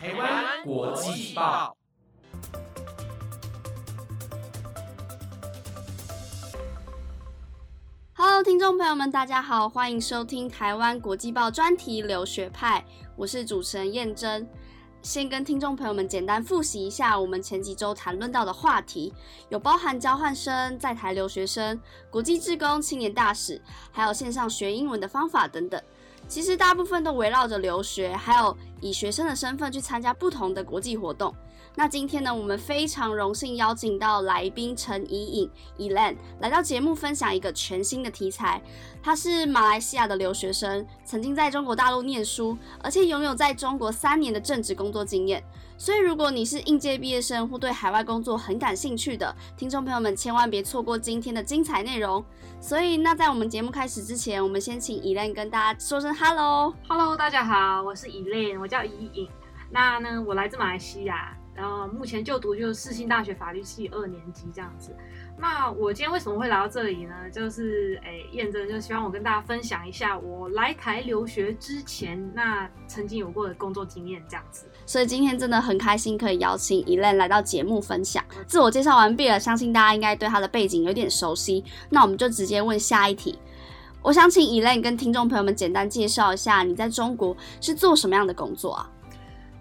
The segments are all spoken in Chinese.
台湾国际报，Hello，听众朋友们，大家好，欢迎收听台湾国际报专题留学派，我是主持人燕珍。先跟听众朋友们简单复习一下我们前几周谈论到的话题，有包含交换生、在台留学生、国际志工、青年大使，还有线上学英文的方法等等。其实大部分都围绕着留学，还有以学生的身份去参加不同的国际活动。那今天呢，我们非常荣幸邀请到来宾陈怡颖 Elan 来到节目分享一个全新的题材。他是马来西亚的留学生，曾经在中国大陆念书，而且拥有在中国三年的正职工作经验。所以，如果你是应届毕业生或对海外工作很感兴趣的听众朋友们，千万别错过今天的精彩内容。所以，那在我们节目开始之前，我们先请 Elan 跟大家说声 Hello，Hello，大家好，我是 Elan，我叫伊颖。那呢，我来自马来西亚。然后目前就读就是世新大学法律系二年级这样子。那我今天为什么会来到这里呢？就是诶，验证就希望我跟大家分享一下我来台留学之前那曾经有过的工作经验这样子。所以今天真的很开心可以邀请 Elaine 来到节目分享。自我介绍完毕了，相信大家应该对他的背景有点熟悉。那我们就直接问下一题。我想请 Elaine 跟听众朋友们简单介绍一下你在中国是做什么样的工作啊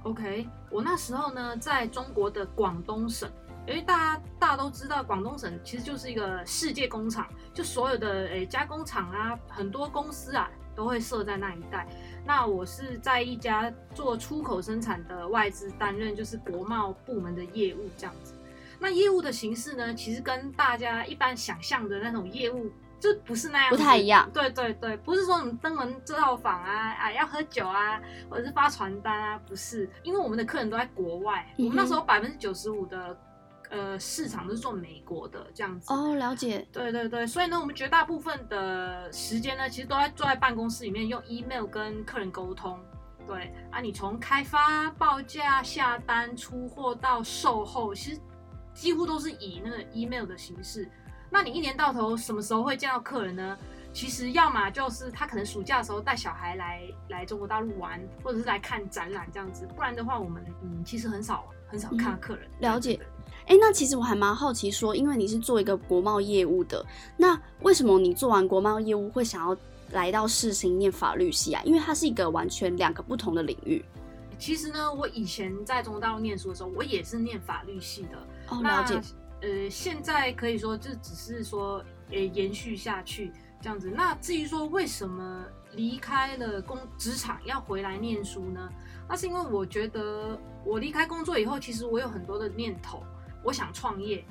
？OK，我那时候呢，在中国的广东省，因为大家大家都知道，广东省其实就是一个世界工厂，就所有的诶加工厂啊，很多公司啊都会设在那一带。那我是在一家做出口生产的外资担任，就是国贸部门的业务这样子。那业务的形式呢，其实跟大家一般想象的那种业务。就不是那样，不太一样。对对对，不是说你登门这套房啊，啊要喝酒啊，或者是发传单啊，不是。因为我们的客人都在国外，我们那时候百分之九十五的呃市场都是做美国的这样子。哦，了解。对对对，所以呢，我们绝大部分的时间呢，其实都在坐在办公室里面用 email 跟客人沟通。对啊，你从开发、报价、下单、出货到售后，其实几乎都是以那个 email 的形式。那你一年到头什么时候会见到客人呢？其实要么就是他可能暑假的时候带小孩来来中国大陆玩，或者是来看展览这样子。不然的话，我们嗯其实很少很少看到客人。了解。哎，那其实我还蛮好奇，说因为你是做一个国贸业务的，那为什么你做完国贸业务会想要来到世新念法律系啊？因为它是一个完全两个不同的领域。其实呢，我以前在中国大陆念书的时候，我也是念法律系的。哦，了解。呃，现在可以说这只是说，呃，延续下去这样子。那至于说为什么离开了工职场要回来念书呢？那是因为我觉得我离开工作以后，其实我有很多的念头，我想创业，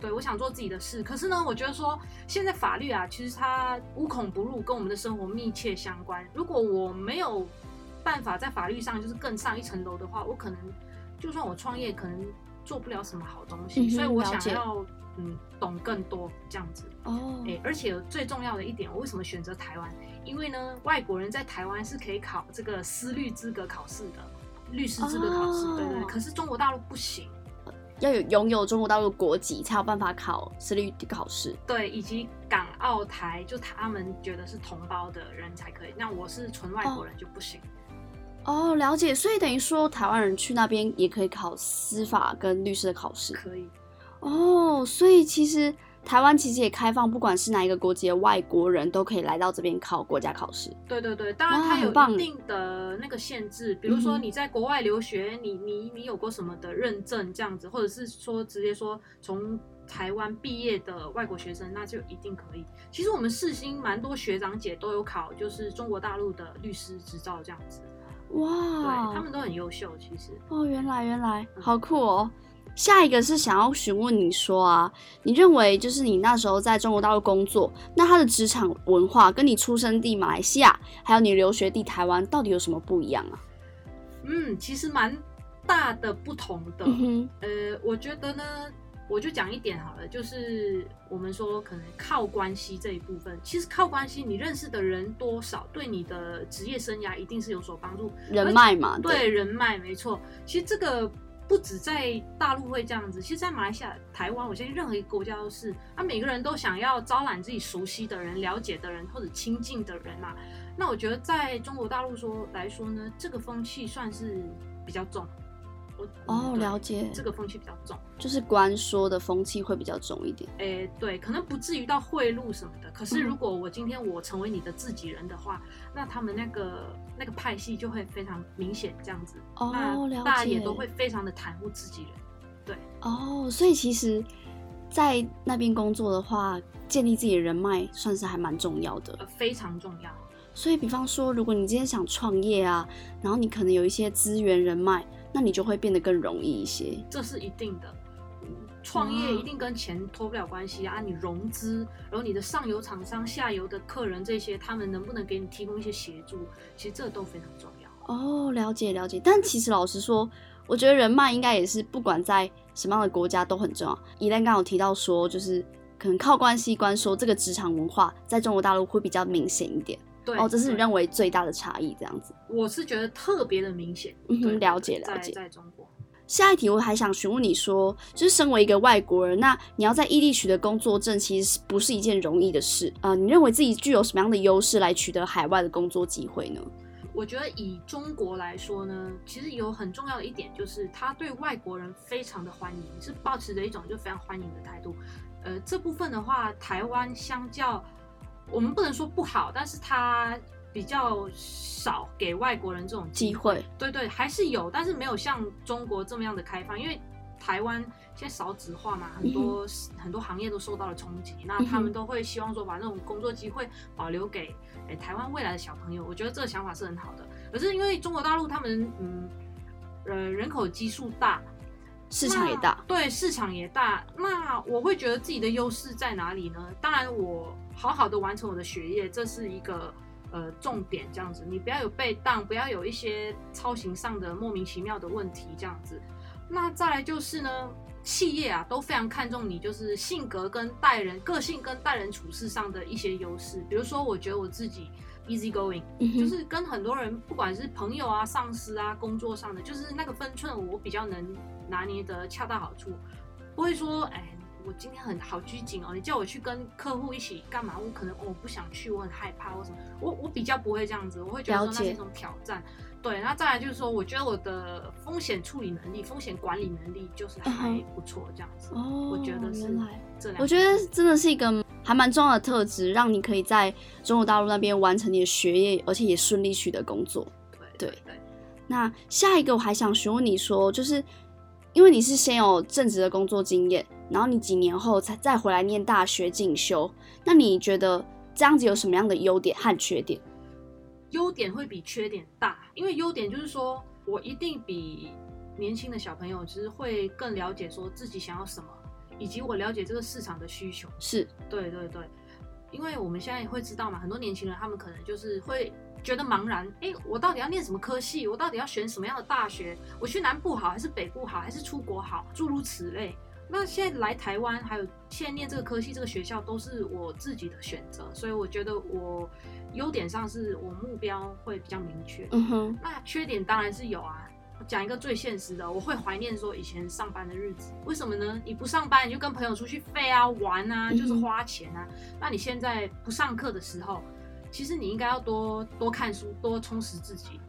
对我想做自己的事。可是呢，我觉得说现在法律啊，其实它无孔不入，跟我们的生活密切相关。如果我没有办法在法律上就是更上一层楼的话，我可能就算我创业，可能。做不了什么好东西，所以我想要嗯懂更多这样子哦。哎，而且最重要的一点，我为什么选择台湾？因为呢，外国人在台湾是可以考这个司律资格考试的，律师资格考试，对对。可是中国大陆不行，要有拥有中国大陆国籍才有办法考司律考试。对，以及港澳台就他们觉得是同胞的人才可以，那我是纯外国人就不行。哦，了解，所以等于说台湾人去那边也可以考司法跟律师的考试，可以。哦，所以其实台湾其实也开放，不管是哪一个国籍的外国人都可以来到这边考国家考试。对对对，当然它有一定的那个限制，比如说你在国外留学，你你你有过什么的认证这样子，或者是说直接说从台湾毕业的外国学生，那就一定可以。其实我们世新蛮多学长姐都有考，就是中国大陆的律师执照这样子。哇，对他们都很优秀，其实哦，原来原来好酷哦。下一个是想要询问你说啊，你认为就是你那时候在中国大陆工作，那他的职场文化跟你出生地马来西亚，还有你留学地台湾，到底有什么不一样啊？嗯，其实蛮大的不同的。呃，我觉得呢。我就讲一点好了，就是我们说可能靠关系这一部分，其实靠关系，你认识的人多少，对你的职业生涯一定是有所帮助。人脉嘛，对人脉没错。其实这个不止在大陆会这样子，其实在马来西亚、台湾，我相信任何一个国家都是。啊，每个人都想要招揽自己熟悉的人、了解的人或者亲近的人嘛。那我觉得在中国大陆说来说呢，这个风气算是比较重。我哦，了解，这个风气比较重。就是官说的风气会比较重一点。诶，对，可能不至于到贿赂什么的。可是嗯如果我今天我成为你的自己人的话，那他们那个那个派系就会非常明显，这样子。哦，那了解。大家也都会非常的袒护自己人。对哦，所以其实，在那边工作的话，建立自己的人脉算是还蛮重要的。呃，非常重要。所以，比方说，如果你今天想创业啊，然后你可能有一些资源人脉，那你就会变得更容易一些。这是一定的。嗯创业一定跟钱脱不了关系啊！你融资，然后你的上游厂商、下游的客人这些，他们能不能给你提供一些协助？其实这都非常重要。哦，了解了解。但其实老实说，我觉得人脉应该也是不管在什么样的国家都很重要。伊兰刚刚有提到说，就是可能靠关系关说这个职场文化在中国大陆会比较明显一点。对，哦，这是你认为最大的差异，这样子。我是觉得特别的明显。嗯哼了解了解在中国。下一题我还想询问你说，就是身为一个外国人，那你要在异地取得工作证，其实是不是一件容易的事？呃，你认为自己具有什么样的优势来取得海外的工作机会呢？我觉得以中国来说呢，其实有很重要的一点就是，他对外国人非常的欢迎，是保持着一种就非常欢迎的态度。呃，这部分的话，台湾相较我们不能说不好，但是它比较少给外国人这种机会，对对，还是有，但是没有像中国这么样的开放，因为台湾现在少子化嘛，很多、很多行业都受到了冲击，那他们都会希望说把那种工作机会保留给诶台湾未来的小朋友，我觉得这个想法是很好的。可是因为中国大陆他们嗯呃人口基数大，市场也大，对，市场也大。那我会觉得自己的优势在哪里呢？当然，我好好的完成我的学业，这是一个呃重点。这样子，你不要有被当，不要有一些操行上的莫名其妙的问题，这样子。那再来就是呢，企业啊都非常看重你，就是性格跟待人、个性跟待人处事上的一些优势。比如说，我觉得我自己 easy going，嗯就是跟很多人，不管是朋友啊、上司啊、工作上的，就是那个分寸，我比较能拿捏得恰到好处，不会说，哎，我今天很好拘谨哦，你叫我去跟客户一起干嘛，我可能、哦、我不想去，我很害怕我什么，我我比较不会这样子，我会觉得说那是一种挑战。对，那再来就是说，我觉得我的风险处理能力、风险管理能力就是还不错，这样子。哦，我觉得是这两，我觉得真的是一个还蛮重要的特质，让你可以在中国大陆那边完成你的学业，而且也顺利取得工作。对对对，那下一个我还想询问你说，就是因为你是先有正职的工作经验，然后你几年后才再回来念大学进修，那你觉得这样子有什么样的优点和缺点？优点会比缺点大，因为优点就是说我一定比年轻的小朋友其实会更了解说自己想要什么，以及我了解这个市场的需求。是，对对对，因为我们现在会知道嘛，很多年轻人他们可能就是会觉得茫然，哎，我到底要念什么科系？我到底要选什么样的大学？我去南部好还是北部好，还是出国好？诸如此类。那现在来台湾，还有现在念这个科系、这个学校，都是我自己的选择，所以我觉得我优点上是我目标会比较明确。嗯哼，那缺点当然是有啊。讲一个最现实的，我会怀念说以前上班的日子。为什么呢？你不上班，你就跟朋友出去费啊、玩啊，就是花钱啊。那你现在不上课的时候，其实你应该要多多看书，多充实自己。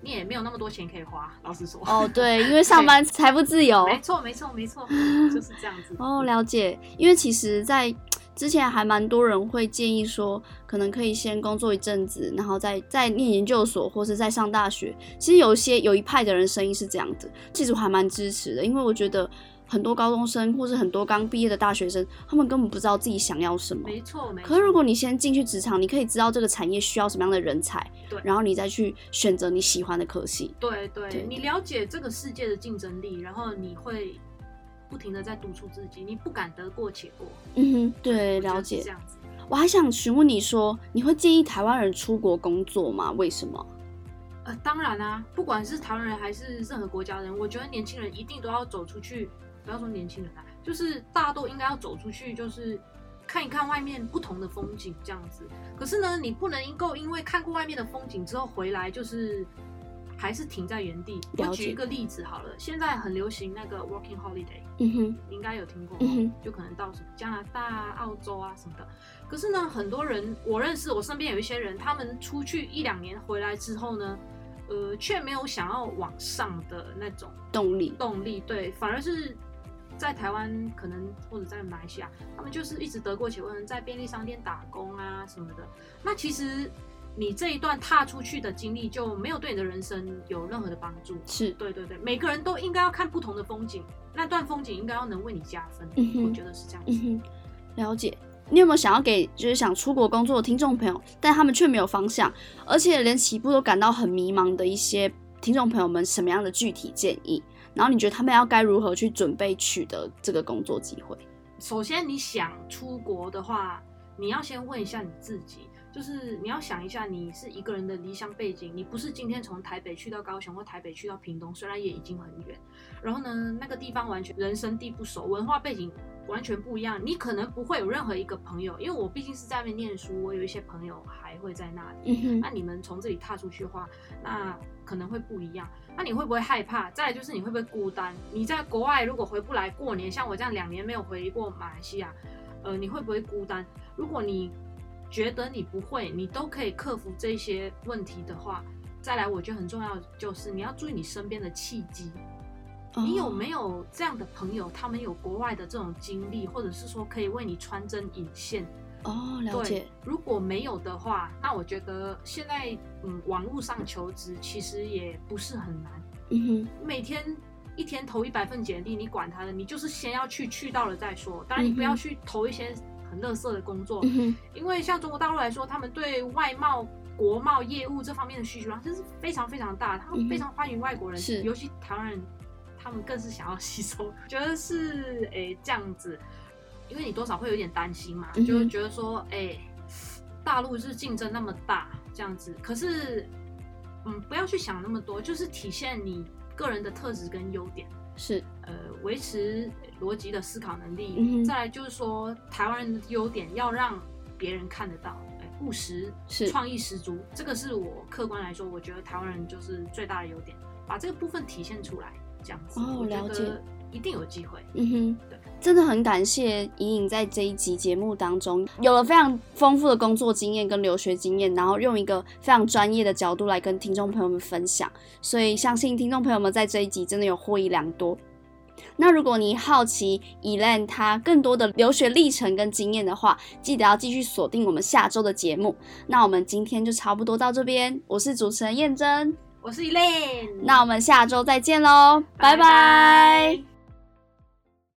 你也没有那么多钱可以花，老实说。哦，对，因为上班财不自由。没错，没错，没错，就是这样子。哦，了解。因为其实，在之前还蛮多人会建议说，可能可以先工作一阵子，然后再再念研究所，或是再上大学。其实有一些有一派的人声音是这样子，其实我还蛮支持的，因为我觉得很多高中生或是很多刚毕业的大学生，他们根本不知道自己想要什么。没错，没错。可是如果你先进去职场，你可以知道这个产业需要什么样的人才，对然后你再去选择你喜欢的科系。对对，对你了解这个世界的竞争力，然后你会不停的在督促自己，你不敢得过且过。嗯哼，对，了解这。样子。我还想询问你说，你会建议台湾人出国工作吗？为什么？呃，当然啊，不管是台湾人还是任何国家人，我觉得年轻人一定都要走出去。不要说年轻人啊，就是大家都应该要走出去，就是看一看外面不同的风景这样子。可是呢，你不能够因为看过外面的风景之后回来，就是还是停在原地。我举一个例子好了，现在很流行那个 working holiday，嗯哼，你应该有听过，嗯哼就可能到什么加拿大、啊、澳洲啊什么的。可是呢，很多人我认识，我身边有一些人，他们出去一两年回来之后呢，呃，却没有想要往上的那种动力，动力，对，反而是在台湾可能或者在马来西亚，他们就是一直得过且问，在便利商店打工啊什么的。那其实你这一段踏出去的经历就没有对你的人生有任何的帮助。是对对对，每个人都应该要看不同的风景，那段风景应该要能为你加分。嗯我觉得是这样子。嗯，了解。你有没有想要给就是想出国工作的听众朋友，但他们却没有方向，而且连起步都感到很迷茫的一些听众朋友们，什么样的具体建议？然后你觉得他们要该如何去准备取得这个工作机会？首先，你想出国的话，你要先问一下你自己，就是你要想一下，你是一个人的离乡背景，你不是今天从台北去到高雄或台北去到屏东，虽然也已经很远，然后呢，那个地方完全人生地不熟，文化背景完全不一样，你可能不会有任何一个朋友，因为我毕竟是在那边念书，我有一些朋友还会在那里。嗯那，你们从这里踏出去的话，那可能会不一样。那你会不会害怕？再来就是你会不会孤单？你在国外如果回不来过年，像我这样两年没有回过马来西亚，呃，你会不会孤单？如果你觉得你不会，你都可以克服这些问题的话，再来我觉得很重要就是你要注意你身边的契机。你有没有这样的朋友？他们有国外的这种经历，或者是说可以为你穿针引线？哦，了对解，，如果没有的话，那我觉得现在嗯，网络上求职其实也不是很难。嗯每天一天投一百份简历，你管他的，你就是先要去，去到了再说。当然，你不要去投一些很垃圾的工作，嗯，因为像中国大陆来说，他们对外贸、国贸业务这方面的需求量真是非常非常大，他们非常欢迎外国人，是尤其台湾人，他们更是想要 吸收，觉得是诶、这样子，因为你多少会有点担心嘛，嗯就会觉得说，诶、大陆是竞争那么大，这样子，可是，嗯，不要去想那么多，就是体现你个人的特质跟优点。是，呃，维持逻辑的思考能力，嗯再来就是说台湾人的优点要让别人看得到，哎，务实、是创意十足，这个是我客观来说，我觉得台湾人就是最大的优点，把这个部分体现出来，这样子，哦我觉得一定有机会。嗯哼对，真的很感谢怡颖在这一集节目当中有了非常丰富的工作经验跟留学经验，然后用一个非常专业的角度来跟听众朋友们分享，所以相信听众朋友们在这一集真的有获益良多。那如果你好奇 Elaine 她更多的留学历程跟经验的话，记得要继续锁定我们下周的节目。那我们今天就差不多到这边，我是主持人燕珍，我是 Elaine，那我们下周再见喽，拜拜拜拜